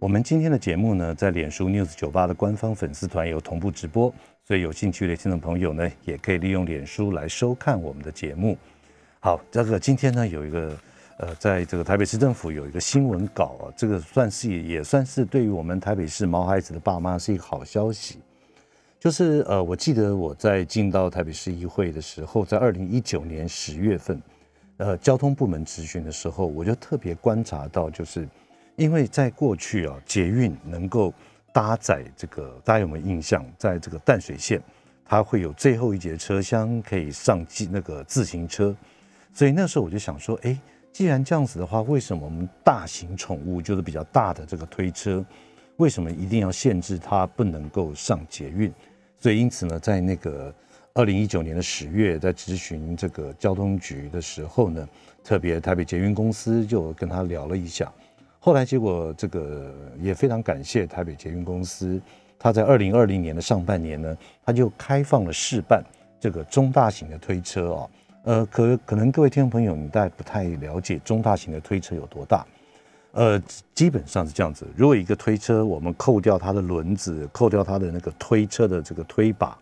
我们今天的节目呢，在脸书 News 九八的官方粉丝团有同步直播，所以有兴趣的听众朋友呢，也可以利用脸书来收看我们的节目。好，这个今天呢，有一个呃，在这个台北市政府有一个新闻稿啊，这个算是也算是对于我们台北市毛孩子的爸妈是一个好消息。就是呃，我记得我在进到台北市议会的时候，在二零一九年十月份。呃，交通部门咨询的时候，我就特别观察到，就是因为在过去啊，捷运能够搭载这个，大家有没有印象？在这个淡水线，它会有最后一节车厢可以上机那个自行车，所以那时候我就想说，哎，既然这样子的话，为什么我们大型宠物就是比较大的这个推车，为什么一定要限制它不能够上捷运？所以因此呢，在那个。二零一九年的十月，在咨询这个交通局的时候呢，特别台北捷运公司就跟他聊了一下。后来结果这个也非常感谢台北捷运公司，他在二零二零年的上半年呢，他就开放了试办这个中大型的推车啊。呃，可可能各位听众朋友你大概不太了解中大型的推车有多大。呃，基本上是这样子，如果一个推车我们扣掉它的轮子，扣掉它的那个推车的这个推把。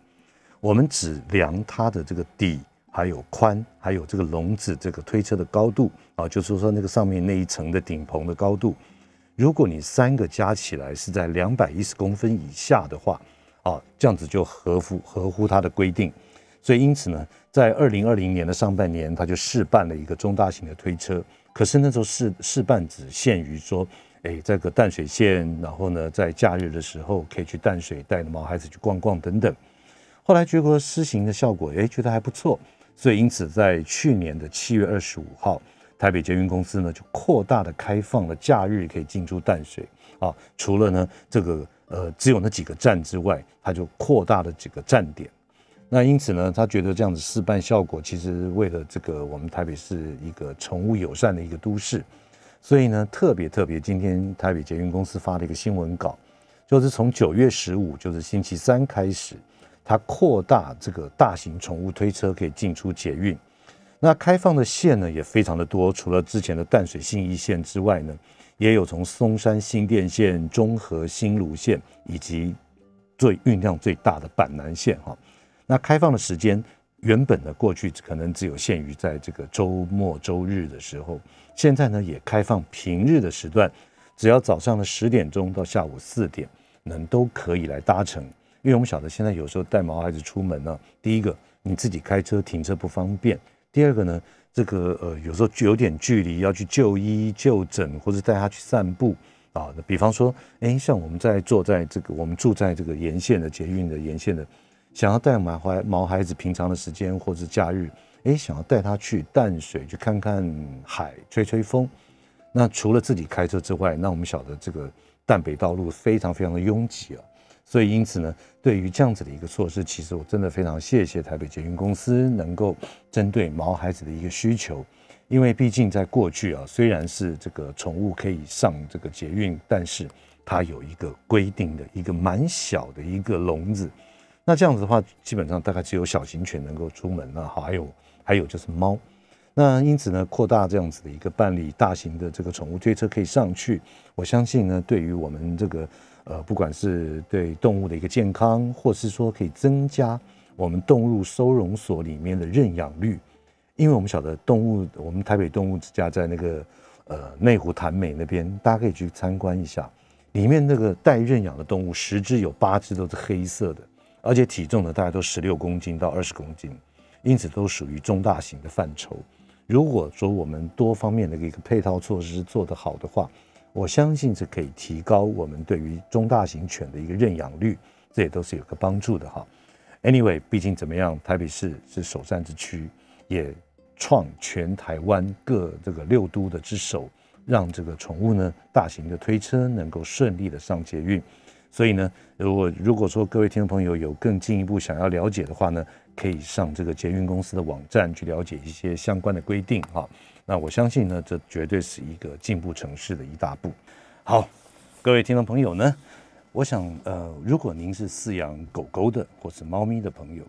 我们只量它的这个底，还有宽，还有这个笼子，这个推车的高度啊，就是说那个上面那一层的顶棚的高度。如果你三个加起来是在两百一十公分以下的话，啊，这样子就合乎合乎它的规定。所以因此呢，在二零二零年的上半年，他就试办了一个中大型的推车。可是那时候试试办只限于说，哎，这个淡水线，然后呢，在假日的时候可以去淡水带着毛孩子去逛逛等等。后来结果施行的效果，哎，觉得还不错，所以因此在去年的七月二十五号，台北捷运公司呢就扩大的开放了假日可以进出淡水啊，除了呢这个呃只有那几个站之外，它就扩大了几个站点。那因此呢，他觉得这样子示范效果，其实为了这个我们台北是一个宠物友善的一个都市，所以呢特别特别，今天台北捷运公司发了一个新闻稿，就是从九月十五，就是星期三开始。它扩大这个大型宠物推车可以进出捷运，那开放的线呢也非常的多，除了之前的淡水信义线之外呢，也有从松山新店线、中和新芦线以及最运量最大的板南线哈。那开放的时间原本呢过去可能只有限于在这个周末周日的时候，现在呢也开放平日的时段，只要早上的十点钟到下午四点能都可以来搭乘。因为我们晓得，现在有时候带毛孩子出门呢，第一个你自己开车停车不方便；第二个呢，这个呃有时候有点距离要去就医就诊，或者带他去散步啊。比方说，哎，像我们在坐在这个我们住在这个沿线的捷运的沿线的，想要带毛孩毛孩子平常的时间或者假日，哎，想要带他去淡水去看看海、吹吹风，那除了自己开车之外，那我们晓得这个淡北道路非常非常的拥挤啊。所以，因此呢，对于这样子的一个措施，其实我真的非常谢谢台北捷运公司能够针对毛孩子的一个需求，因为毕竟在过去啊，虽然是这个宠物可以上这个捷运，但是它有一个规定的一个蛮小的一个笼子，那这样子的话，基本上大概只有小型犬能够出门了，好，还有还有就是猫，那因此呢，扩大这样子的一个办理大型的这个宠物推车可以上去，我相信呢，对于我们这个。呃，不管是对动物的一个健康，或是说可以增加我们动物收容所里面的认养率，因为我们晓得动物，我们台北动物之家在那个呃内湖潭美那边，大家可以去参观一下，里面那个待认养的动物，十只有八只都是黑色的，而且体重呢大概都十六公斤到二十公斤，因此都属于中大型的范畴。如果说我们多方面的一个配套措施做得好的话，我相信是可以提高我们对于中大型犬的一个认养率，这也都是有个帮助的哈。Anyway，毕竟怎么样，台北市是首善之区，也创全台湾各这个六都的之首，让这个宠物呢大型的推车能够顺利的上捷运。所以呢，如果如果说各位听众朋友有更进一步想要了解的话呢，可以上这个捷运公司的网站去了解一些相关的规定哈。那我相信呢，这绝对是一个进步城市的一大步。好，各位听众朋友呢，我想呃，如果您是饲养狗狗的或是猫咪的朋友。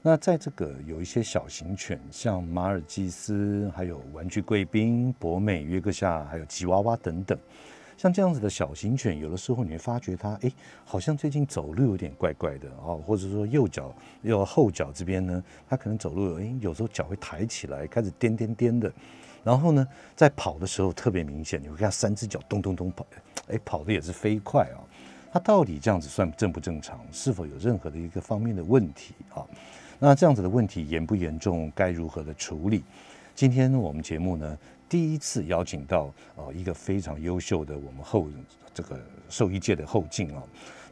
那在这个有一些小型犬，像马尔济斯，还有玩具贵宾、博美、约克夏，还有吉娃娃等等，像这样子的小型犬，有的时候你会发觉它，哎，好像最近走路有点怪怪的哦，或者说右脚、右后脚这边呢，它可能走路，哎，有时候脚会抬起来，开始颠颠颠的，然后呢，在跑的时候特别明显，你会看三只脚咚咚咚跑，哎，跑的也是飞快啊，它到底这样子算正不正常？是否有任何的一个方面的问题啊？那这样子的问题严不严重？该如何的处理？今天我们节目呢，第一次邀请到呃一个非常优秀的我们后这个兽医界的后进啊，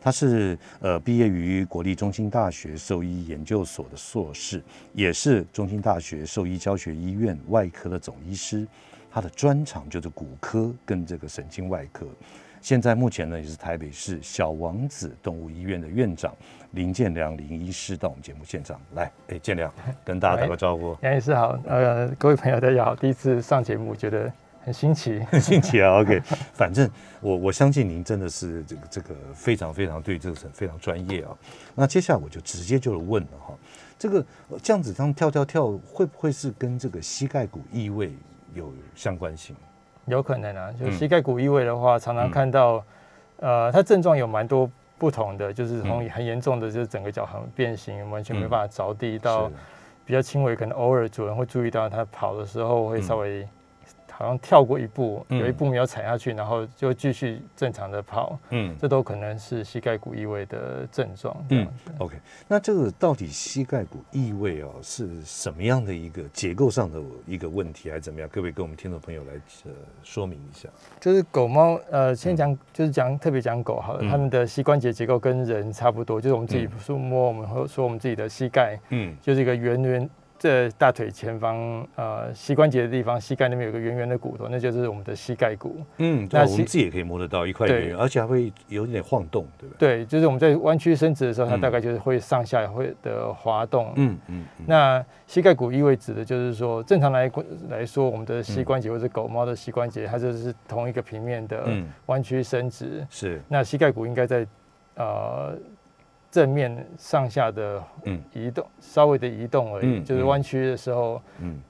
他是呃毕业于国立中心大学兽医研究所的硕士，也是中心大学兽医教学医院外科的总医师，他的专长就是骨科跟这个神经外科。现在目前呢，也是台北市小王子动物医院的院长林建良林医师到我们节目现场来。哎，建良跟大家打个招呼。杨医师好，呃，各位朋友大家好，第一次上节目，觉得很新奇，很新奇啊。OK，反正我我相信您真的是这个这个非常非常对这个非常专业啊。那接下来我就直接就问了哈，这个这样子这样跳跳跳，会不会是跟这个膝盖骨异位有相关性？有可能啊，就膝盖骨异位的话，常常看到，呃，它症状有蛮多不同的，就是从很严重的，就是整个脚很变形，完全没办法着地，到比较轻微，可能偶尔主人会注意到它跑的时候会稍微。好像跳过一步，有一步没有踩下去，然后就继续正常的跑，嗯，这都可能是膝盖骨异位的症状。嗯，OK，那这个到底膝盖骨异位哦是什么样的一个结构上的一个问题，还是怎么样？各位跟我们听众朋友来呃说明一下。就是狗猫呃，先讲就是讲特别讲狗好了，它们的膝关节结构跟人差不多，就是我们自己触摸，我们会说我们自己的膝盖，嗯，就是一个圆圆。这大腿前方，呃，膝关节的地方，膝盖那边有个圆圆的骨头，那就是我们的膝盖骨。嗯，那我们自己也可以摸得到一块圆圆，而且还会有点晃动，对不对？对，就是我们在弯曲伸直的时候，它大概就是会上下会的滑动。嗯嗯。那膝盖骨意味指的就是说，正常来来说，我们的膝关节或者狗猫的膝关节，它就是同一个平面的弯曲伸直。是。那膝盖骨应该在，呃。正面上下的移动，稍微的移动而已，就是弯曲的时候，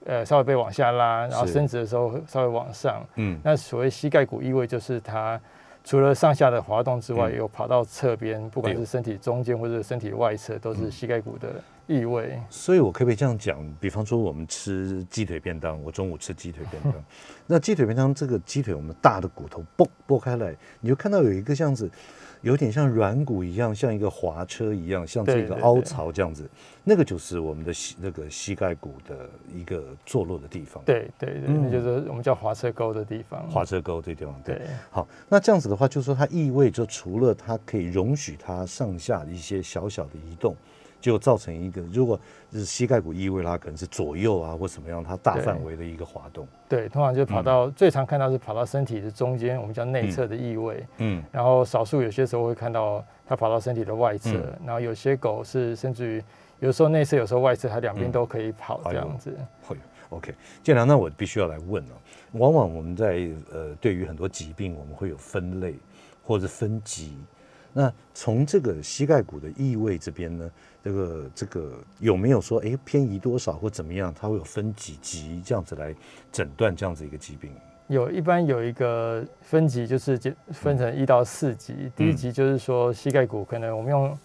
呃，稍微被往下拉，然后伸直的时候稍微往上。嗯，那所谓膝盖骨异位，就是它除了上下的滑动之外，有跑到侧边，不管是身体中间或者身体外侧，都是膝盖骨的异位。所以我可不可以这样讲？比方说，我们吃鸡腿便当，我中午吃鸡腿便当，那鸡腿便当这个鸡腿，我们大的骨头剥剥开来，你就看到有一个这样子。有点像软骨一样，像一个滑车一样，像这个凹槽这样子，那个就是我们的膝那个膝盖骨的一个坐落的地方。对对对，那就是我们叫滑车沟的地方。滑车沟这地方，对。好，那这样子的话，就是说它意味着除了它可以容许它上下一些小小的移动。就造成一个，如果是膝盖骨异位啦，可能是左右啊或什么样，它大范围的一个滑动。对，通常就跑到最常看到是跑到身体的中间，我们叫内侧的异位。嗯。然后少数有些时候会看到它跑到身体的外侧，然后有些狗是甚至于有时候内侧，有时候外侧，它两边都可以跑这样子。会，OK。建良，那我必须要来问了。往往我们在呃对于很多疾病，我们会有分类或者分级。那从这个膝盖骨的异位这边呢？这个这个有没有说哎偏移多少或怎么样？它会有分几级这样子来诊断这样子一个疾病？有一般有一个分级，就是分成一到四级。第一级就是说膝盖骨可能我们用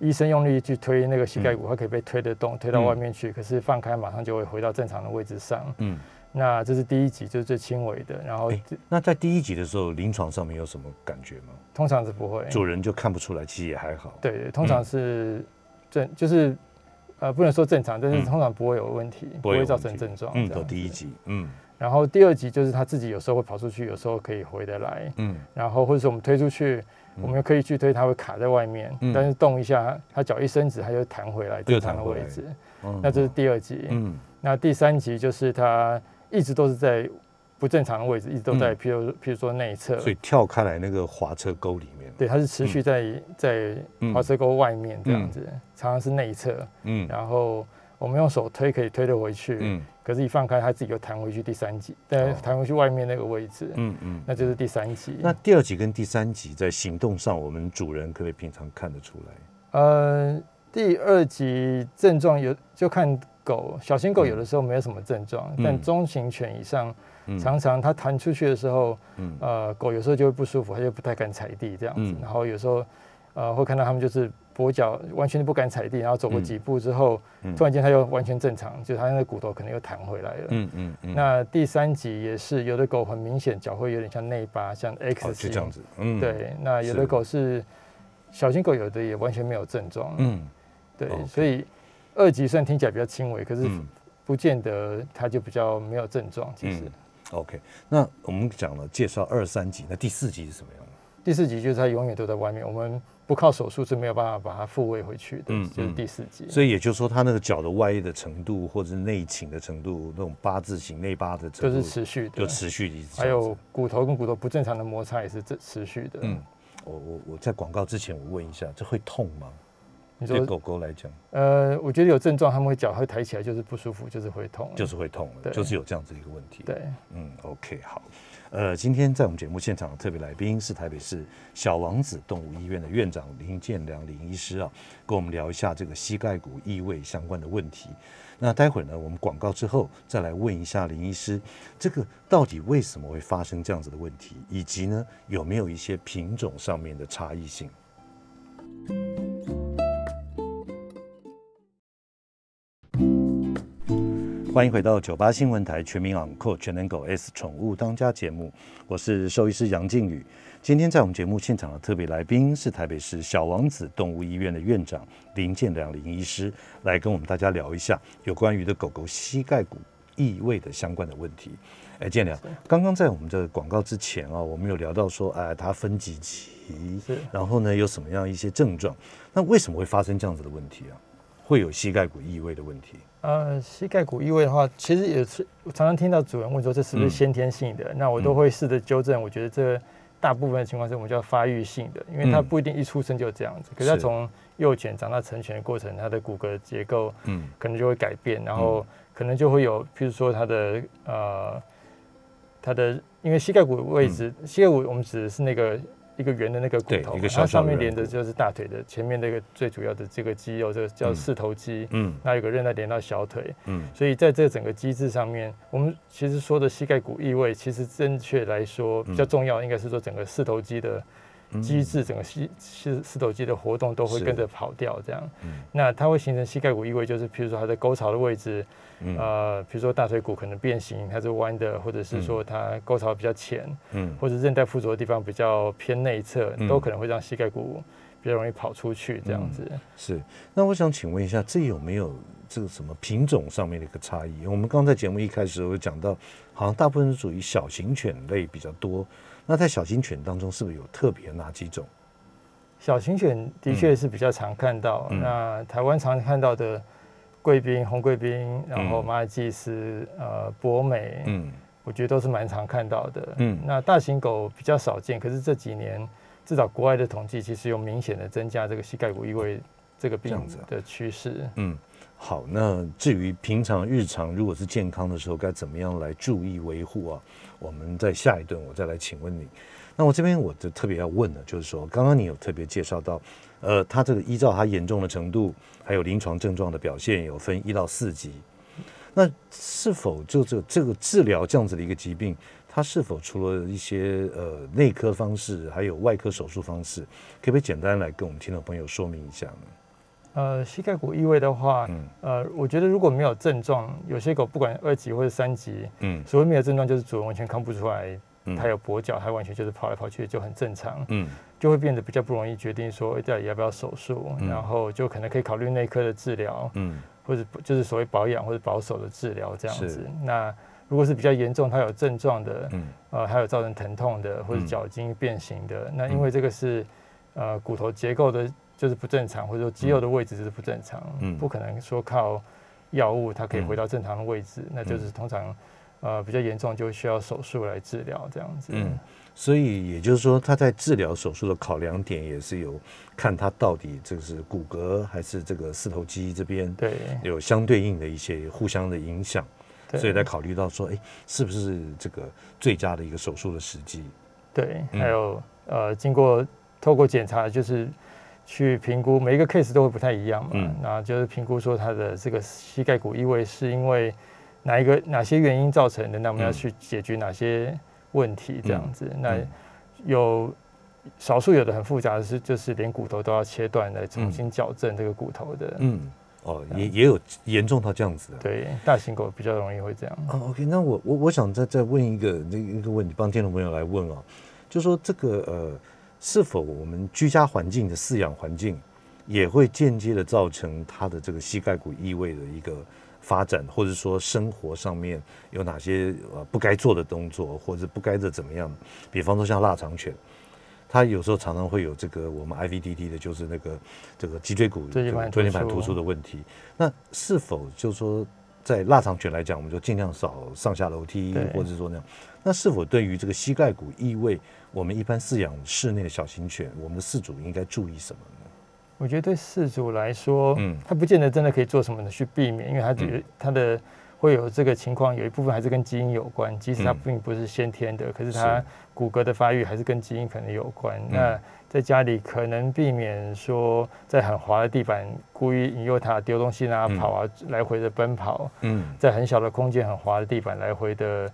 医生用力去推那个膝盖骨，它可以被推得动，推到外面去。可是放开马上就会回到正常的位置上。嗯，那这是第一级，就是最轻微的。然后那在第一级的时候，临床上面有什么感觉吗？通常是不会，主人就看不出来，其实也还好。对，通常是。正就是，呃，不能说正常，但是通常不会有问题，不会造成症状。嗯，到第一集，嗯，然后第二集就是他自己有时候会跑出去，有时候可以回得来，嗯，然后或者说我们推出去，我们可以去推，他会卡在外面，但是动一下，他脚一伸直，他就弹回来正常的位置。那这是第二集，嗯，那第三集就是他一直都是在。不正常的位置，一直都在，譬如譬如说内侧，所以跳开来那个滑车沟里面，对，它是持续在在滑车沟外面这样子，常常是内侧，嗯，然后我们用手推可以推得回去，嗯，可是一放开它自己又弹回去第三级，对，弹回去外面那个位置，嗯嗯，那就是第三级。那第二级跟第三级在行动上，我们主人可不可以平常看得出来？呃，第二级症状有就看狗，小型狗有的时候没有什么症状，但中型犬以上。常常它弹出去的时候，呃，狗有时候就会不舒服，它就不太敢踩地这样子。然后有时候，呃，会看到它们就是跛脚，完全不敢踩地，然后走过几步之后，突然间它又完全正常，就它那个骨头可能又弹回来了。嗯嗯嗯。那第三集也是，有的狗很明显脚会有点像内八，像 X 型。这样子。嗯。对，那有的狗是小型狗，有的也完全没有症状。嗯。对，所以二级虽然听起来比较轻微，可是不见得它就比较没有症状，其实。OK，那我们讲了介绍二三级，那第四级是什么样的？第四级就是它永远都在外面，我们不靠手术是没有办法把它复位回去的，嗯，就是第四级。所以也就是说，它那个脚的歪的程度，或者是内倾的程度，那种八字形内八的程度，都是持续的，就持续一直。还有骨头跟骨头不正常的摩擦也是这持续的。嗯，我我我在广告之前我问一下，这会痛吗？对狗狗来讲，呃，我觉得有症状，他们会脚会抬起来，就是不舒服，就是会痛，就是会痛，就是有这样子一个问题。对，嗯，OK，好，呃，今天在我们节目现场的特别来宾是台北市小王子动物医院的院长林建良林医师啊，跟我们聊一下这个膝盖骨异位相关的问题。那待会儿呢，我们广告之后再来问一下林医师，这个到底为什么会发生这样子的问题，以及呢有没有一些品种上面的差异性？欢迎回到九八新闻台全民养狗全能狗 S 宠物当家节目，我是兽医师杨靖宇。今天在我们节目现场的特别来宾是台北市小王子动物医院的院长林建良林医师，来跟我们大家聊一下有关于的狗狗膝盖骨异位的相关的问题。哎，建良，刚刚在我们的广告之前啊，我们有聊到说，哎，它分几级，然后呢有什么样一些症状？那为什么会发生这样子的问题啊？会有膝盖骨异位的问题？呃，膝盖骨异位的话，其实也是常常听到主人问说这是不是先天性的？那我都会试着纠正。我觉得这大部分的情况是我们叫发育性的，因为它不一定一出生就这样子。可是它从幼犬长大成犬的过程，它的骨骼结构嗯可能就会改变，然后可能就会有，譬如说它的呃它的因为膝盖骨位置，膝盖骨我们指的是那个。一个圆的那个骨头，它上面连的就是大腿的前面那个最主要的这个肌肉，这个叫四头肌。嗯，那有个韧带连到小腿。嗯，所以在这整个机制上面，我们其实说的膝盖骨异位，其实正确来说比较重要，应该是说整个四头肌的。机制整个膝膝四头肌的活动都会跟着跑掉，这样，那它会形成膝盖骨异位，就是譬如说它的沟槽的位置，呃，比如说大腿骨可能变形，它是弯的，或者是说它沟槽比较浅，嗯，或者韧带附着的地方比较偏内侧，都可能会让膝盖骨比较容易跑出去，这样子。是，那我想请问一下，这有没有这个什么品种上面的一个差异？我们刚在节目一开始我讲到，好像大部分是属于小型犬类比较多。那在小型犬当中，是不是有特别哪几种？小型犬的确是比较常看到。那台湾常看到的贵宾、红贵宾，然后马尔济斯、呃博美，嗯，我觉得都是蛮常看到的。嗯，那大型狗比较少见，可是这几年至少国外的统计，其实有明显的增加这个膝盖骨异位这个病的趋势。嗯。好，那至于平常日常如果是健康的时候，该怎么样来注意维护啊？我们在下一顿我再来请问你。那我这边我就特别要问的，就是说，刚刚你有特别介绍到，呃，它这个依照它严重的程度，还有临床症状的表现，有分一到四级。那是否就这这个治疗这样子的一个疾病，它是否除了一些呃内科方式，还有外科手术方式，可不可以简单来跟我们听众朋友说明一下呢？呃，膝盖骨异位的话，呃，我觉得如果没有症状，有些狗不管二级或者三级，嗯，所谓没有症状就是主人完全看不出来，它有跛脚，它完全就是跑来跑去就很正常，嗯，就会变得比较不容易决定说到底要不要手术，然后就可能可以考虑内科的治疗，嗯，或者就是所谓保养或者保守的治疗这样子。那如果是比较严重，它有症状的，嗯，呃，还有造成疼痛的或者脚筋变形的，那因为这个是呃骨头结构的。就是不正常，或者说肌肉的位置就是不正常，嗯，不可能说靠药物它可以回到正常的位置，那就是通常，呃比较严重，就需要手术来治疗这样子。嗯，所以也就是说，他在治疗手术的考量点也是有看他到底这个是骨骼还是这个四头肌这边对有相对应的一些互相的影响，对所以在考虑到说，哎，是不是这个最佳的一个手术的时机？对，嗯还有呃，经过透过检查，就是去评估每一个 case 都会不太一样嘛，嗯那就是评估说他的这个膝盖骨异位是因为哪一个哪些原因造成的，那我们要嗯去解决哪些问题这样子。那嗯有少数有的很复杂的是，就是连骨头都要切断来重新矫正这个骨头的。嗯，哦，也也有严重到这样子的。对，大型狗比较容易会这样。啊，OK，那我我我想再再问一个那一个问题，帮听众朋友来问啊，就说这个呃，是否我们居家环境的饲养环境也会间接的造成它的这个膝盖骨异位的一个发展，或者说生活上面有哪些呃不该做的动作，或者不该的怎么样？比方说像腊肠犬。它有时候常常会有这个我们 IVDD 的，就是那个这个脊椎骨椎间盘突出的问题。那是否就是说在腊肠犬来讲，我们就尽量少上下楼梯，或者说那样。那是否对于这个膝盖骨异位，我们一般饲养室内的小型犬，我们的饲主应该注意什么呢？我觉得对饲主来说，嗯。他不见得真的可以做什么的去避免，因为他觉得他的会有这个情况，有一部分还是跟基因有关，即使它嗯。并不是先天的，可是它骨骼的发育还是跟基因可能有关。嗯。那在家里可能避免说在很滑的地板故意引诱它丢东西让它嗯。跑啊，来回的奔跑，嗯，在很小的空间很滑的地板来回的，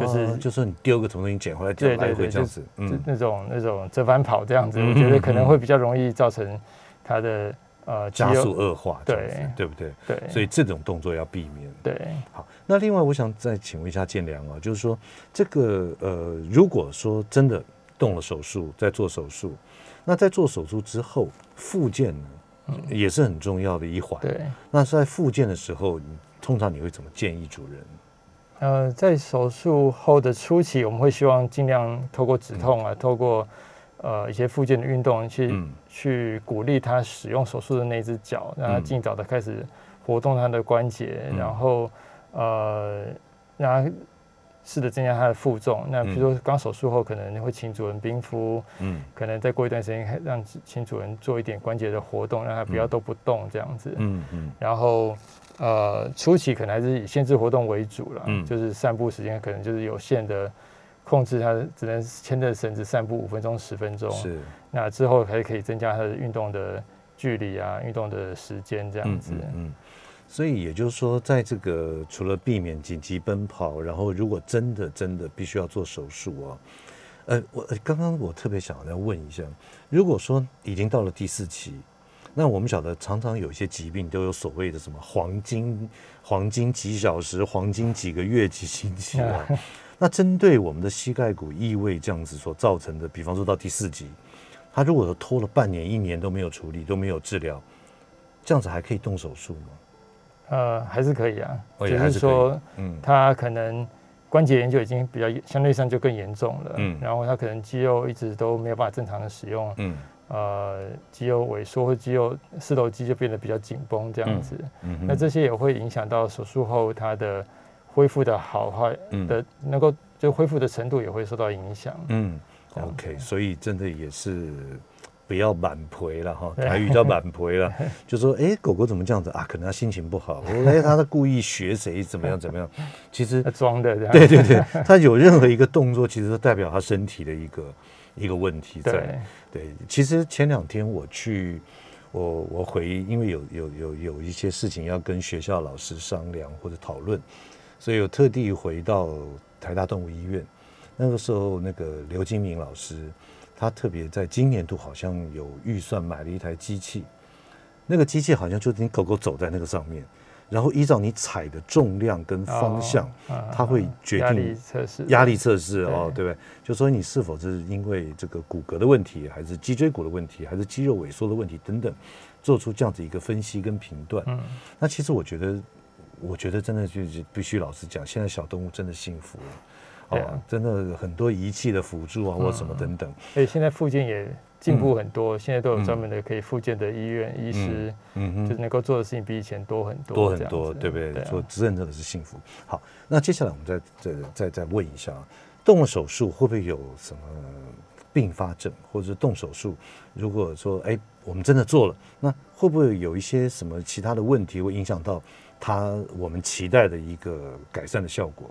就是哦就说你丢个什么东西捡回来，对来对对就回这样子，就嗯那种那种折返跑这样子，嗯我觉得可能嗯会比较容易造成它的呃加速恶化，对对不对？对，所以这种动作要避免。对。好，那另外我想再请问一下建良啊，就是说这个呃，如果说真的动了手术，在做手术，那在做手术之后，复健呢、也是很重要的一环。嗯对，那在复健的时候，你通常你会怎么建议主人？呃，在手术后的初期，我们会希望尽量透过止痛啊，透过呃一些附件的运动去、嗯。去鼓励他使用手术的那只脚，让他嗯。尽早的开始活动他的关节，嗯。然后呃让他试着增加他的负重。那比如说刚手术后可能会请主人冰敷，嗯可能再过一段时间让请主人做一点关节的活动，让他不要嗯。都不动这样子。嗯嗯。然后呃，初期可能还是以限制活动为主了，嗯就是散步时间可能就是有限的控制它，只能牵着绳子散步五分钟、十分钟。是那之后还可以增加它的运动的距离啊，运动的时间这样子。嗯嗯嗯。所以也就是说，在这个除了避免紧急奔跑，然后如果真的真的必须要做手术啊，呃，我呃刚刚我特别想要问一下，如果说已经到了第四期，那我们晓得常常有一些疾病都有所谓的什么黄金 黄金几小时、黄金几个月、几星期 啊。那针对我们的膝盖骨异位这样子所造成的，比方说到第四级，他如果说拖了半年、一年都没有处理、都没有治疗，这样子还可以动手术吗？呃，还是可以啊，只是说嗯。他可能关节炎就已经比较相对上就更严重了，嗯。然后他可能肌肉一直都没有办法正常的使用，嗯呃，肌肉萎缩或肌肉四头肌就变得比较紧绷这样子。嗯哼那这些也会影响到手术后它的恢复的好坏嗯的，能够就恢复的程度也会受到影响。嗯，OK，所以真的也是不要满赔了哈，台语叫满赔了，就说哎，狗狗怎么这样子啊？可能它心情不好，我哎，它在故意学谁怎么样怎么样，其实那 装的这样。对对对，它有任何一个动作，其实都代表它身体的一个一个问题在。对对，其实前两天我去，我我回，因为有有有有一些事情要跟学校老师商量或者讨论，所以我特地回到台大动物医院。那个时候，那个刘金明老师，他特别在今年度好像有预算买了一台机器，那个机器好像就是你狗狗走在那个上面，然后依照你踩的重量跟方向，它会决定压力测试。压力测试哦，对对不对？就说你是否是因为这个骨骼的问题，还是脊椎骨的问题，还是肌肉萎缩的问题等等，做出这样子一个分析跟评断。嗯，那其实我觉得，我觉得真的就是必须老实讲，现在小动物真的幸福了。哦对啊，真的很多仪器的辅助啊，或者什么等等，所以现在附近也进步很多，现在都有专门的可以复健的医院医师，嗯就是能够做的事情比以前多很多，多很多，对不对？做执政真的是幸福。好，那接下来我们再再再再问一下，动了手术会不会有什么并发症，或者是动手术，如果说哎我们真的做了，那会不会有一些什么其他的问题会影响到他我们期待的一个改善的效果？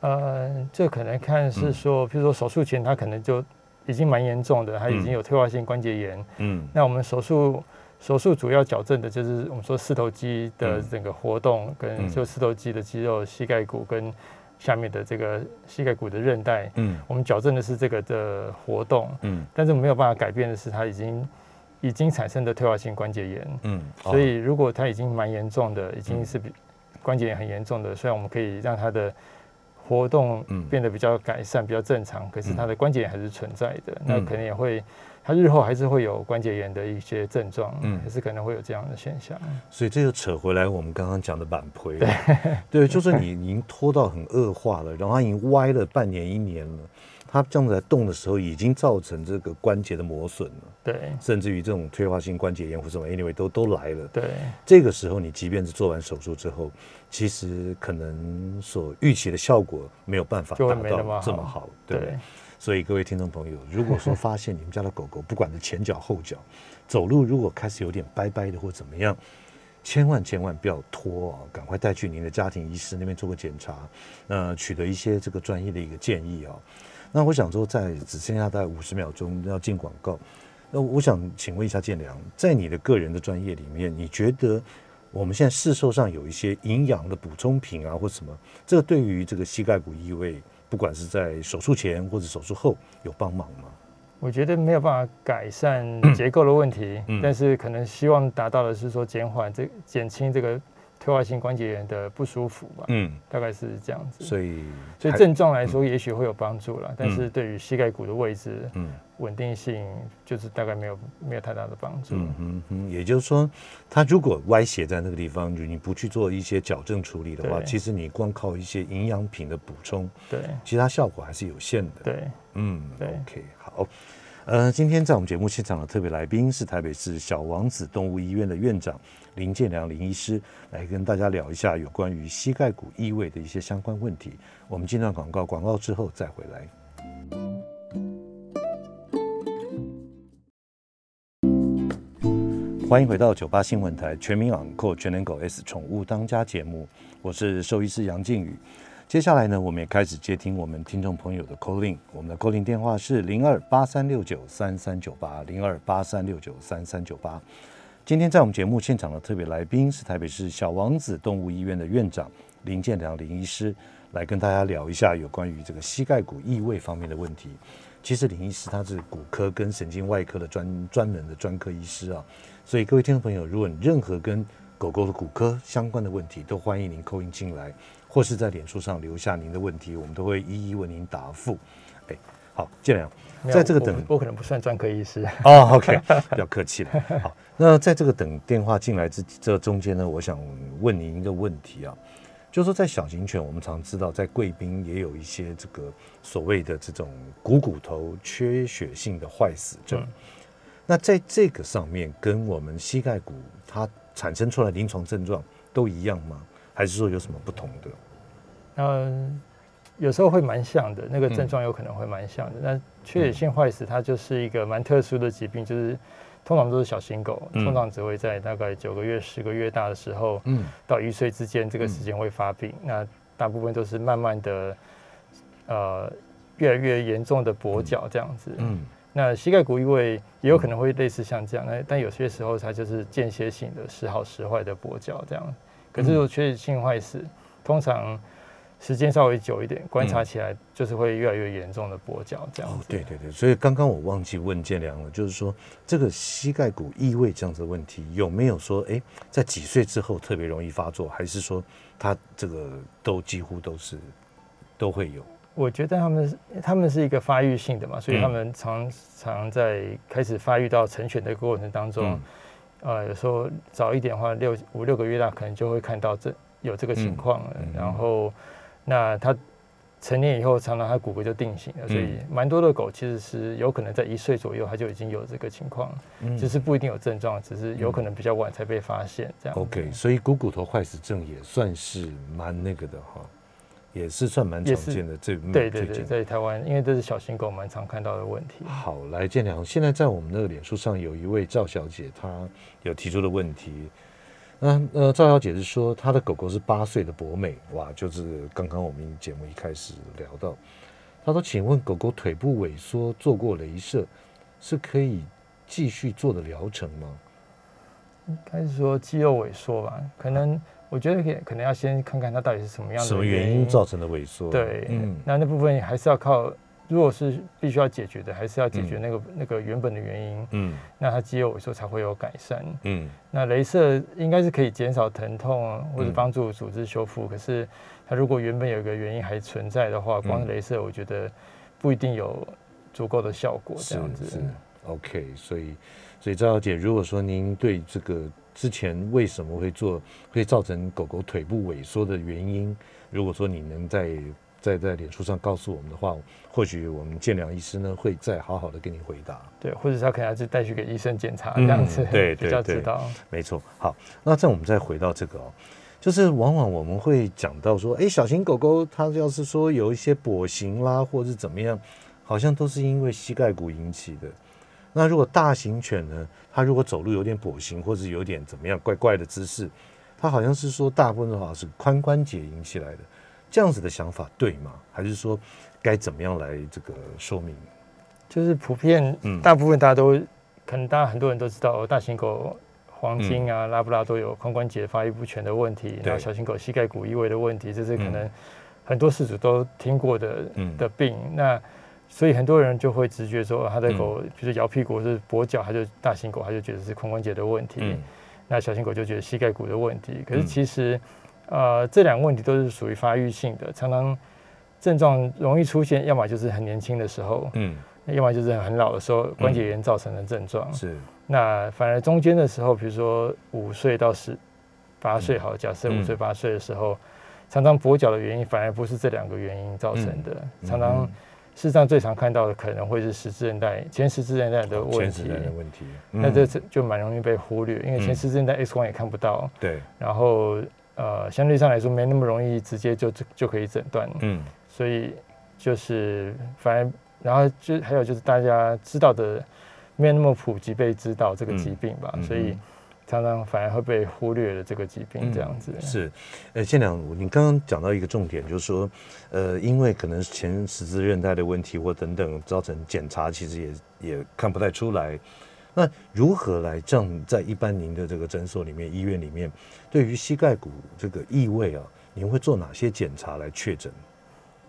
呃，这可能看是说，比如说手术前他可能就已经蛮严重的，他已经有退化性关节炎。嗯，那我们手术手术主要矫正的就是我们说四头肌的整个活动，跟就四头肌的肌肉、膝盖骨跟下面的这个膝盖骨的韧带。嗯，我们矫正的是这个的活动。嗯，但是没有办法改变的是，他已经已经产生的退化性关节炎。嗯，所以如果他已经蛮严重的，已经是比关节炎很严重的，虽然我们可以让他的活动变得比较改善，比较正常，可是他的关节炎还是存在的，那可能也会，他日后还是会有关节炎的一些症状，嗯，还是可能会有这样的现象。所以这就扯回来我们刚刚讲的板胚，对，对，就是你 已经拖到很恶化了，然后他已经歪了半年一年了。它这样子在动的时候，已经造成这个关节的磨损了。对，甚至于这种退化性关节炎或什么，anyway 都都来了。对，这个时候你即便是做完手术之后，其实可能所预期的效果没有办法达到这么好。对，所以各位听众朋友，如果说发现你们家的狗狗，不管是前脚后脚，走路如果开始有点掰掰的或怎么样，千万千万不要拖啊，赶快带去您的家庭医师那边做个检查，那取得一些这个专业的一个建议啊。那我想说，在只剩下大概五十秒钟要进广告，那我想请问一下建良，在你的个人的专业里面，你觉得我们现在市售上有一些营养的补充品啊，或什么，这个对于这个膝盖骨异位，不管是在手术前或者手术后，有帮忙吗？我觉得没有办法改善 结构的问题，但是可能希望达到的是说减缓这减轻这个。退化性关节炎的不舒服吧，嗯，大概是这样子。所以，所以症状来说，也许会有帮助了，但是对于膝盖骨的位置，嗯，稳定性就是大概没有没有太大的帮助。嗯嗯嗯，也就是说，它如果歪斜在那个地方，你不去做一些矫正处理的话，其实你光靠一些营养品的补充，对，其他效果还是有限的。对，嗯，对，OK，好。呃，今天在我们节目现场的特别来宾是台北市小王子动物医院的院长林建良林医师，来跟大家聊一下有关于膝盖骨异位的一些相关问题。我们进段广告，广告之后再回来。欢迎回到九八新闻台全民养狗全能狗 S 宠物当家节目，我是兽医师杨靖宇。接下来呢，我们也开始接听我们听众朋友的 calling，我们的 calling 电话是零二八三六九三三九八零二八三六九三三九八。今天在我们节目现场的特别来宾是台北市小王子动物医院的院长林建良林医师，来跟大家聊一下有关于这个膝盖骨异位方面的问题。其实林医师他是骨科跟神经外科的专专门的专科医师啊，所以各位听众朋友，如果你任何跟狗狗的骨科相关的问题，都欢迎您扣音进来。或是在脸书上留下您的问题，我们都会一一为您答复。哎，好，建良，在这个等，我可能不算专科医师哦。OK，不要客气了。好，那在这个等电话进来之这中间呢，我想问您一个问题啊，就是说在小型犬，我们常知道在贵宾也有一些这个所谓的这种股骨头缺血性的坏死症。那在这个上面，跟我们膝盖骨它产生出来临床症状都一样吗？还是说有什么不同的？嗯，有时候会蛮像的，那个症状有可能会蛮像的。那缺血性坏死它就是一个蛮特殊的疾病，就是通常都是小型狗，通常只会在大概九个月、十个月大的时候，嗯，到一岁之间这个时间会发病。那大部分都是慢慢的，呃，越来越严重的跛脚这样子。嗯，那膝盖骨异位也有可能会类似像这样，那但有些时候它就是间歇性的时好时坏的跛脚这样。可是有缺血性坏死，通常。时间稍微久一点，观察起来就是会越来越严重的跛脚这样子。对对对，所以刚刚我忘记问建良了，就是说这个膝盖骨异位这样子的问题，有没有说哎，在几岁之后特别容易发作，还是说他这个都几乎都是都会有？我觉得他们他们是一个发育性的嘛，所以他们常常在开始发育到成犬的过程当中，呃，有时候早一点的话，六五六个月大可能就会看到这有这个情况了，然后。那它成年以后，常常它骨骼就定型了，所以蛮多的狗其实是有可能在一岁左右，它就已经有这个情况，只是不一定有症状，只是有可能比较晚才被发现这样。OK，所以股骨头坏死症也算是蛮那个的哈，也是算蛮常见的。这对对对，在台湾，因为这是小型狗蛮常看到的问题。好，来建良，现在在我们那个脸书上有一位赵小姐，她有提出的问题。那呃，赵小姐是说她的狗狗是八岁的博美，哇，就是刚刚我们节目一开始聊到，她说：“请问狗狗腿部萎缩做过镭射，是可以继续做的疗程吗？”应该是说肌肉萎缩吧，可能我觉得可可能要先看看它到底是什么样的什么原因造成的萎缩。对，嗯，那那部分还是要靠。如果是必须要解决的，还是要解决那个那个原本的原因。嗯，那它肌肉萎缩才会有改善。嗯，那镭射应该是可以减少疼痛或者帮助组织修复。可是它如果原本有一个原因还存在的话，光镭射我觉得不一定有足够的效果。这样子是。OK，所以所以赵小姐，如果说您对这个之前为什么会做会造成狗狗腿部萎缩的原因，如果说你能在在在脸书上告诉我们的话，或许我们建良医师呢会再好好的给你回答。对，或者他可能要去带去给医生检查这样子，对，对 对知道。没错。好，那再我们再回到这个哦，就是往往我们会讲到说，哎，小型狗狗它要是说有一些跛行啦，或者是怎么样，好像都是因为膝盖骨引起的。那如果大型犬呢，它如果走路有点跛行，或者有点怎么样怪怪的姿势，它好像是说大部分的话是髋关节引起来的。这样子的想法对吗？还是说该怎么样来这个说明？就是普遍，嗯，大部分大家都可能，大家很多人都知道，大型狗黄金啊、拉布拉多有髋关节发育不全的问题，然后小型狗膝盖骨异位的问题，这是可能很多事主都听过的的病。那所以很多人就会直觉说，他的狗，比如摇屁股是跛脚，他就大型狗他就觉得是髋关节的问题，那小型狗就觉得膝盖骨的问题。可是其实。呃，这两个问题都是属于发育性的，常常症状容易出现，要么就是很年轻的时候，嗯，要么就是很老的时候，关节炎造成的症状。是，那反而中间的时候，比如说五岁到十八岁，好，假设五岁八岁的时候，常常跛脚的原因反而不是这两个原因造成的，常常事实上最常看到的可能会是十字韧带前十字韧带的问题。问题，那这就蛮容易被忽略，因为前十字韧带 X 光也看不到。对，然后。呃，相对上来说没那么容易直接就就可以诊断，嗯，所以就是反而，然后就还有就是大家知道的没有那么普及被知道这个疾病吧，所以常常反而会被忽略了这个疾病这样子。是，呃，建良，你刚刚讲到一个重点，就是说，呃，因为可能前十字韧带的问题或等等，造成检查其实也也看不太出来。那如何来这样在一般您的这个诊所里面、医院里面，对于膝盖骨这个异位啊，您会做哪些检查来确诊？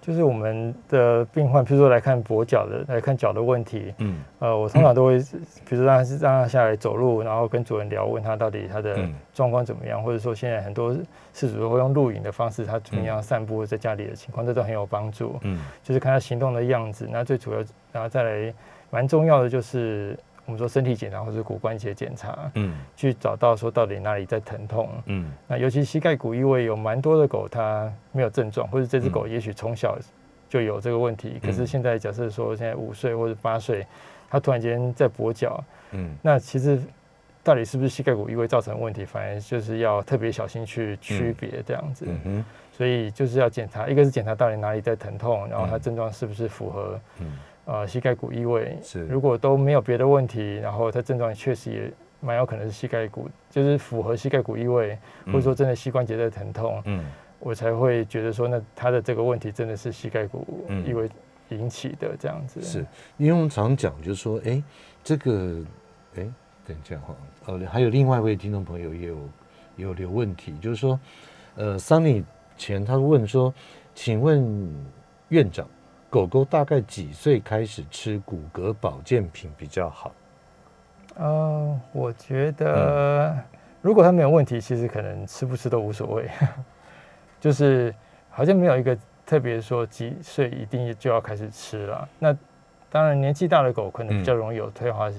就是我们的病患，譬如说来看跛脚的，来看脚的问题，嗯，呃，我通常都会，比如说让他让他下来走路，然后跟主人聊，问他到底他的状况怎么样，或者说现在很多事主会用录影的方式，他怎么样散步在家里的情况，这都很有帮助。嗯，就是看他行动的样子，那最主要，然后再来蛮重要的就是。我们说身体检查或是骨关节检查，嗯，去找到说到底哪里在疼痛，嗯，那尤其膝盖骨异位有蛮多的狗它没有症状，或者这只狗也许从小就有这个问题，可是现在假设说现在五岁或者八岁，它突然间在跛脚，嗯，那其实到底是不是膝盖骨异位造成问题，反而就是要特别小心去区别这样子，嗯所以就是要检查，一个是检查到底哪里在疼痛，然后它症状是不是符合，嗯。呃，膝盖骨异位是，如果都没有别的问题，然后他症状确实也蛮有可能是膝盖骨，就是符合膝盖骨异位，或者说真的膝关节的疼痛，嗯，我才会觉得说，那他的这个问题真的是膝盖骨异位引起的这样子。是，因为我们常讲就是说，哎，这个，哎，等一下哈，呃，还有另外一位听众朋友也有也有留问题，就是说，呃，三年前他问说，请问院长。狗狗大概几岁开始吃骨骼保健品比较好？呃，我觉得如果它没有问题，其实可能吃不吃都无所谓。就是好像没有一个特别说几岁一定就要开始吃了。那当然年纪大的狗可能比较容易有退化。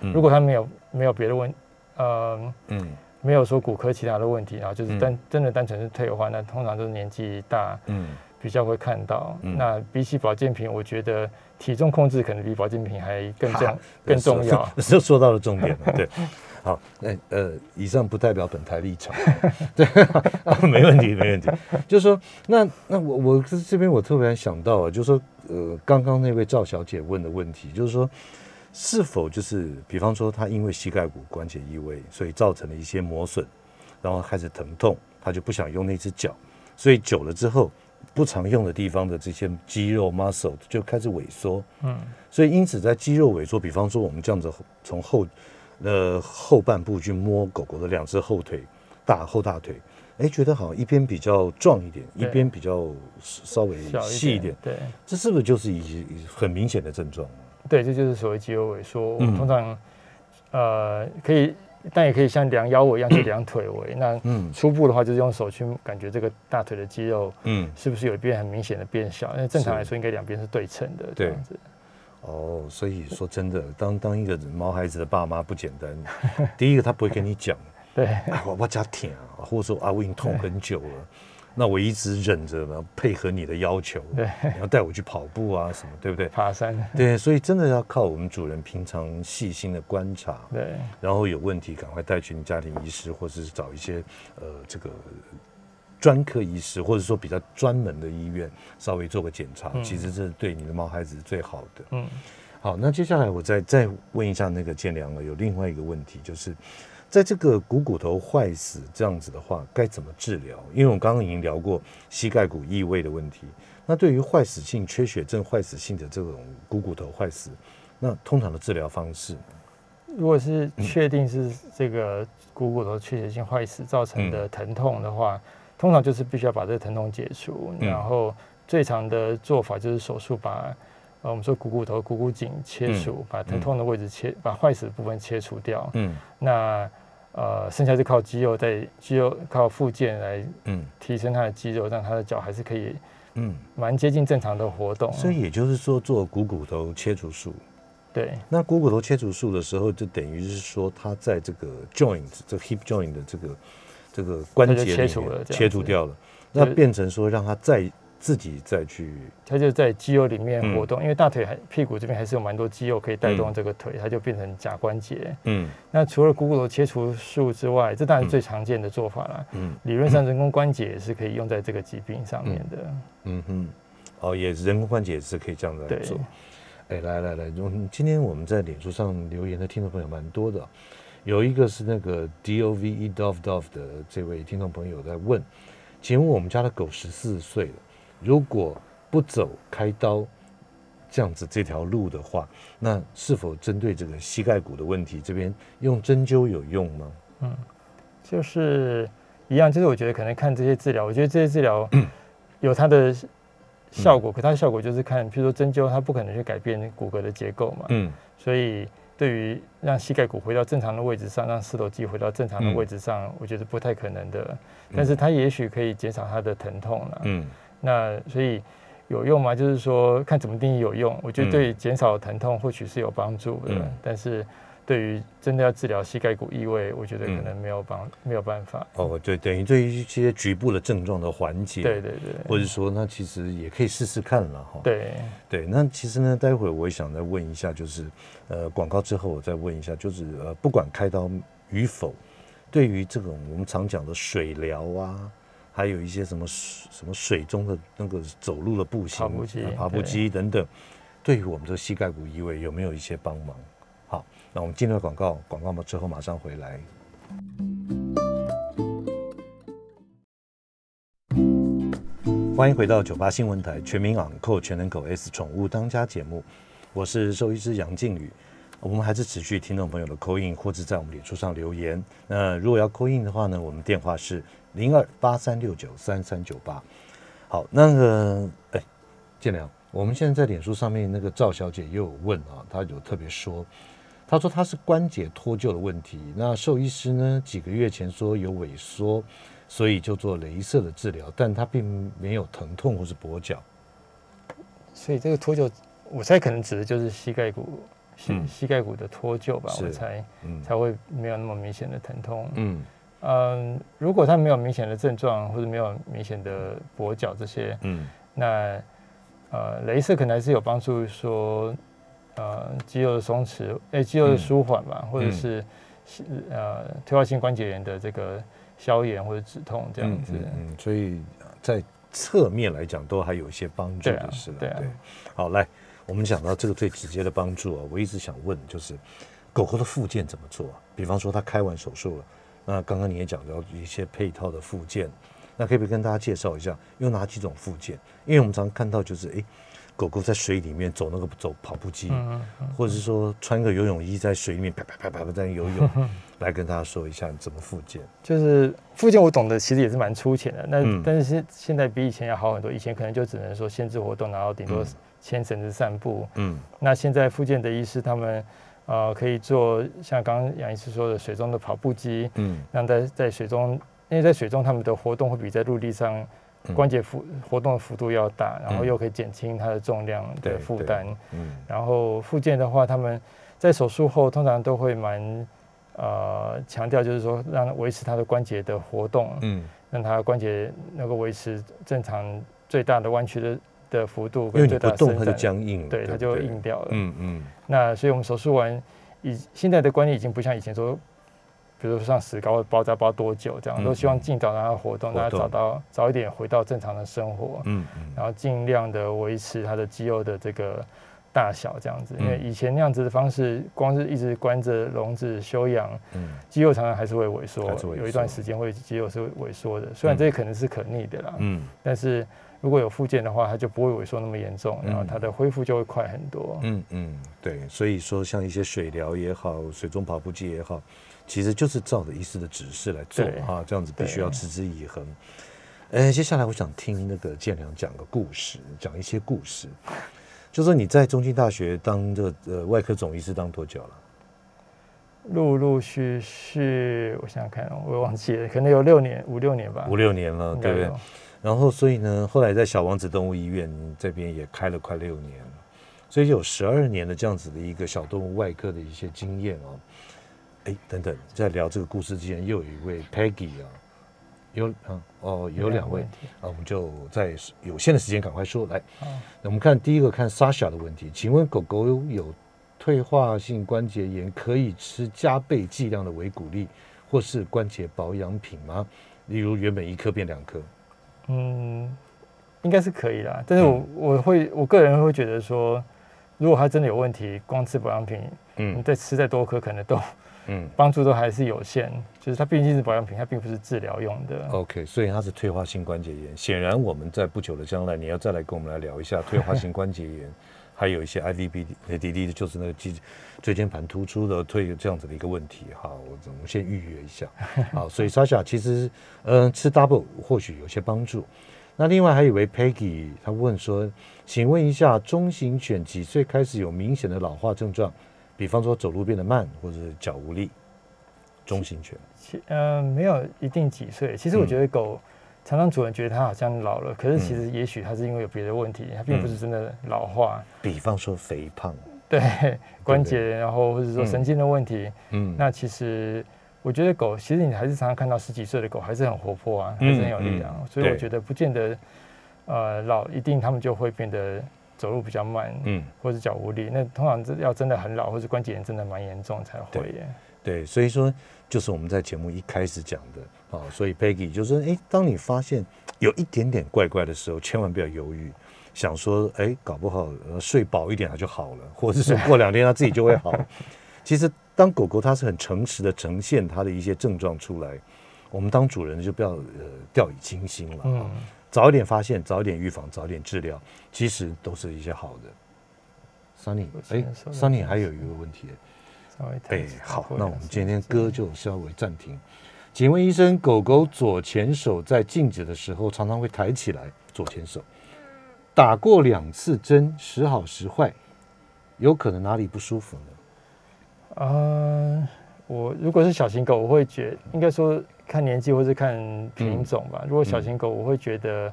如果它没有没有别的问，呃，嗯，没有说骨科其他的问题，然后就是单真的单纯是退化，那通常都是年纪大，嗯。比较会看到。那比起保健品，我觉得体重控制可能比保健品还更重 更重要。就 说到了重点了，对。好，那呃，以上不代表本台立场，对，没问题，没问题。就是说，那那我我这边我特别想到啊，就是说，呃，刚刚那位赵小姐问的问题，就是说，是否就是比方说，她因为膝盖骨关节异位，所以造成了一些磨损，然后开始疼痛，她就不想用那只脚，所以久了之后，不常用的地方的这些肌肉 muscle 就开始萎缩，嗯，所以因此在肌肉萎缩，比方说我们这样子从后。呃，后半部去摸狗狗的两只后腿，大后大腿，哎，觉得好像一边比较壮一点，一边比较稍微细一点，对，这是不是就是一很明显的症状？对，这就是所谓肌肉萎缩。我们通常呃可以，但也可以像量腰围一样 去量腿围。那初步的话，就是用手去感觉这个大腿的肌肉，嗯，是不是有一边很明显的变小？那正常来说，应该两边是对称的，这样子。哦，所以说真的，当当一个毛孩子的爸妈不简单。第一个，他不会跟你讲，对，我我家疼啊，或者说啊，我已经痛很久了，那我一直忍着呢，配合你的要求，对，你要带我去跑步啊什么，对不对？爬山，对，所以真的要靠我们主人平常细心的观察，对，然后有问题赶快带去你家庭医师，或者是找一些呃这个。专科医师，或者说比较专门的医院，稍微做个检查，其实这是对你的毛孩子是最好的。嗯，好，那接下来我再再问一下那个建良了，有另外一个问题，就是在这个股骨头坏死这样子的话，该怎么治疗？因为我刚刚已经聊过膝盖骨异位的问题，那对于坏死性缺血症、坏死性的这种股骨头坏死，那通常的治疗方式，如果是确定是这个股骨头缺血性坏死造成的疼痛的话。通常就是必须要把这个疼痛解除，然后最常的做法就是手术把呃我们说股骨头股骨颈切除，把疼痛的位置切，把坏死的部分切除掉。嗯，那呃剩下就靠肌肉在肌肉靠附件来嗯提升他的肌肉，让他的脚还是可以嗯蛮接近正常的活动。所以也就是说做股骨头切除术，对。那股骨头切除术的时候，就等于是说他在这个 joint 这 hip joint 的这个。这个关节切除了，切除掉了，那变成说让他再自己再去，它就在肌肉里面活动，因为大腿还屁股这边还是有蛮多肌肉可以带动这个腿，它就变成假关节。嗯，那除了股骨头切除术之外，这当然是最常见的做法了。嗯，理论上人工关节也是可以用在这个疾病上面的。嗯哼，哦，也人工关节也是可以这样子来做。哎，来来来，今天我们在脸书上留言的听众朋友蛮多的。有一个是那个 D O V E Dove Dove 的这位听众朋友在问，请问我们家的狗十四岁了，如果不走开刀这样子这条路的话，那是否针对这个膝盖骨的问题，这边用针灸有用吗？嗯，就是一样，就是我觉得可能看这些治疗，我觉得这些治疗 有它的效果，可它的效果就是看，譬如说针灸，它不可能去改变骨骼的结构嘛，嗯，所以。对于让膝盖骨回到正常的位置上，让四头肌回到正常的位置上，我觉得不太可能的。但是它也许可以减少它的疼痛了。嗯，那所以有用吗？就是说看怎么定义有用。我觉得对减少疼痛或许是有帮助的，但是。对于真的要治疗膝盖骨异位，我觉得可能没有帮没有办法。哦，对，等于对于一些局部的症状的缓解，对对对，或者说那其实也可以试试看了哈。对对，那其实呢，待会儿我也想再问一下，就是呃广告之后我再问一下，就是呃不管开刀与否，对于这种我们常讲的水疗啊，还有一些什么什么水中的那个走路的步行、跑步机、跑步机等等，对于我们这个膝盖骨移位有没有一些帮忙？好那我们进入广告，广告嘛之后马上回来。欢迎回到九八新闻台全民昂扣全能狗 S 宠物当家节目，我是兽医师杨靖宇。我们还是持续听众朋友的扣印，或者在我们脸书上留言。那如果要扣印的话呢，我们电话是零二八三六九三三九八。好，那个哎，建良，我们现在在脸书上面那个赵小姐又有问啊，她有特别说。她说她是关节脱臼的问题，那兽医师呢几个月前说有萎缩，所以就做镭射的治疗，但她并没有疼痛或是跛脚，所以这个脱臼，我猜可能指的就是膝盖骨膝膝盖骨的脱臼吧，我猜才会没有那么明显的疼痛。嗯嗯，如果他没有明显的症状或者没有明显的跛脚这些，嗯，那呃，镭射可能还是有帮助，说呃肌肉的松弛，哎，肌肉的舒缓吧，或者是呃退化性关节炎的这个消炎或者止痛这样子。嗯，所以在侧面来讲都还有一些帮助的是对啊。好，来，我们讲到这个最直接的帮助啊，我一直想问就是，狗狗的附件怎么做？比方说它开完手术了，那刚刚你也讲到一些配套的附件。那可以不可以跟大家介绍一下，有哪几种附件？因为我们常看到就是，哎，狗狗在水里面走那个走跑步机，或者是说穿个游泳衣在水里面啪啪啪啪啪在游泳，来跟大家说一下怎么附件。就是附件我懂得其实也是蛮粗浅的，那但是现现在比以前要好很多，以前可能就只能说限制活动，然后顶多牵绳子散步。嗯，那现在附件的医师他们呃可以做像刚刚杨医师说的水中的跑步机，嗯，让在在水中。因为在水中，他们的活动会比在陆地上关节幅活动的幅度要大，然后又可以减轻它的重量的负担。嗯，然后附件的话，他们在手术后通常都会蛮呃强调，就是说让维持它的关节的活动，嗯，让它关节能够维持正常最大的弯曲的的幅度，因为你不动它就僵硬，对，它就硬掉了。嗯嗯。那所以我们手术完，以现在的观念已经不像以前说。比如说像石膏包扎包多久这样，都希望尽早让它活动，让它找到早一点回到正常的生活。嗯嗯。然后尽量的维持它的肌肉的这个大小这样子，因为以前那样子的方式，光是一直关着笼子休养，嗯，肌肉常常还是会萎缩，有一段时间会肌肉是萎缩的。虽然这可能是可逆的啦，嗯，但是如果有附件的话，它就不会萎缩那么严重，然后它的恢复就会快很多。嗯嗯，对，所以说像一些水疗也好，水中跑步机也好。其实就是照着医师的指示来做哈，这样子必须要持之以恒。哎，接下来我想听那个建良讲个故事，讲一些故事。就说你在中心大学当这呃外科总医师当多久了？陆陆续续，我想想看，我忘记了，可能有六年五六年吧。五六年了，对不对？然后所以呢，后来在小王子动物医院这边也开了快六年，所以有十二年的这样子的一个小动物外科的一些经验哦。哎，等等，在聊这个故事之前，又有一位 Peggy 啊，有啊哦，有两位啊，我们就在有限的时间赶快说来。那我们看第一个，看 Sasha 的问题，请问狗狗有退化性关节炎，可以吃加倍剂量的维骨力或是关节保养品吗？例如原本一颗变两颗？嗯，应该是可以的，但是我我会我个人会觉得说，如果它真的有问题，光吃保养品，嗯，你再吃再多颗，可能都。嗯，帮助都还是有限，就是它毕竟是保养品，它并不是治疗用的。OK，所以它是退化性关节炎。显然，我们在不久的将来，你要再来跟我们来聊一下退化性关节炎，还有一些 IVB、ADD，就是那个椎椎间盘突出的退这样子的一个问题。好，我我们先预约一下。好，所以 Sasha 其实，嗯，吃 Double 或许有些帮助。那另外还有位 Peggy，他问说，请问一下，中型犬几岁开始有明显的老化症状？比方说走路变得慢，或者是脚无力，中型犬。其呃没有一定几岁。其实我觉得狗常常主人觉得它好像老了，可是其实也许它是因为有别的问题，它并不是真的老化。比方说肥胖，对 关节，然后或者说神经的问题。嗯，那其实我觉得狗，其实你还是常常看到十几岁的狗还是很活泼啊，还是很有力量。所以我觉得不见得呃老一定他们就会变得。走路比较慢，嗯，或者脚无力，那通常要真的很老，或者关节炎真的蛮严重才会耶。对，所以说就是我们在节目一开始讲的啊，所以 Peggy 就说，哎，当你发现有一点点怪怪的时候，千万不要犹豫，想说，哎，搞不好睡饱一点它就好了，或者是过两天它自己就会好。其实当狗狗它是很诚实的呈现它的一些症状出来，我们当主人就不要呃掉以轻心了。嗯。早一点发现，早一点预防，早一点治疗，其实都是一些好的。Sunny，哎，Sunny 还有一个问题，哎，好，那我们今天歌就稍微暂停。请问医生，狗狗左前手在静止的时候常常会抬起来，左前手打过两次针，时好时坏，有可能哪里不舒服呢？啊，我如果是小型狗，我会觉应该说。看年纪或是看品种吧。如果小型狗，我会觉得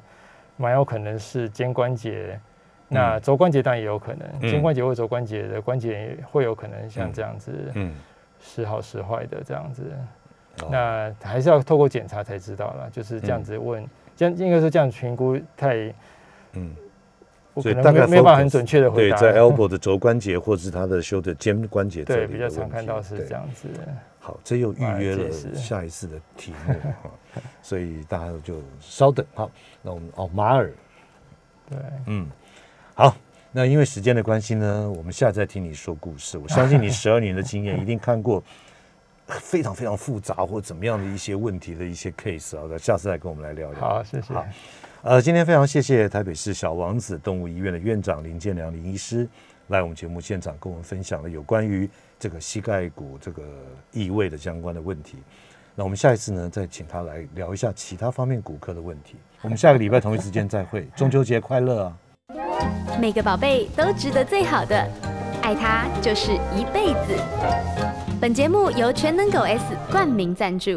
蛮有可能是肩关节，那肘关节当然也有可能。肩关节或肘关节的关节会有可能像这样子，嗯，时好时坏的这样子。那还是要透过检查才知道了。就是这样子问，这样应该是这样评估太嗯。所以大概没有办法很准确的回答。对，在 elbow 的肘关节或是他的 shoulder 肩关节对比较常看到是这样子。好，这又预约了下一次的题目所以大家就稍等好，那我们哦马尔，对，嗯，好，那因为时间的关系呢，我们下次再听你说故事。我相信你十二年的经验，一定看过非常非常复杂或怎么样的一些问题的一些 case 啊，下次再跟我们来聊聊。好，谢谢。好。呃，今天非常谢谢台北市小王子动物医院的院长林建良林医师来我们节目现场跟我们分享了有关于这个膝盖骨这个异位的相关的问题。那我们下一次呢，再请他来聊一下其他方面骨科的问题。我们下个礼拜同一时间再会，中秋节快乐啊！每个宝贝都值得最好的，爱他就是一辈子。本节目由全能狗 S 冠名赞助。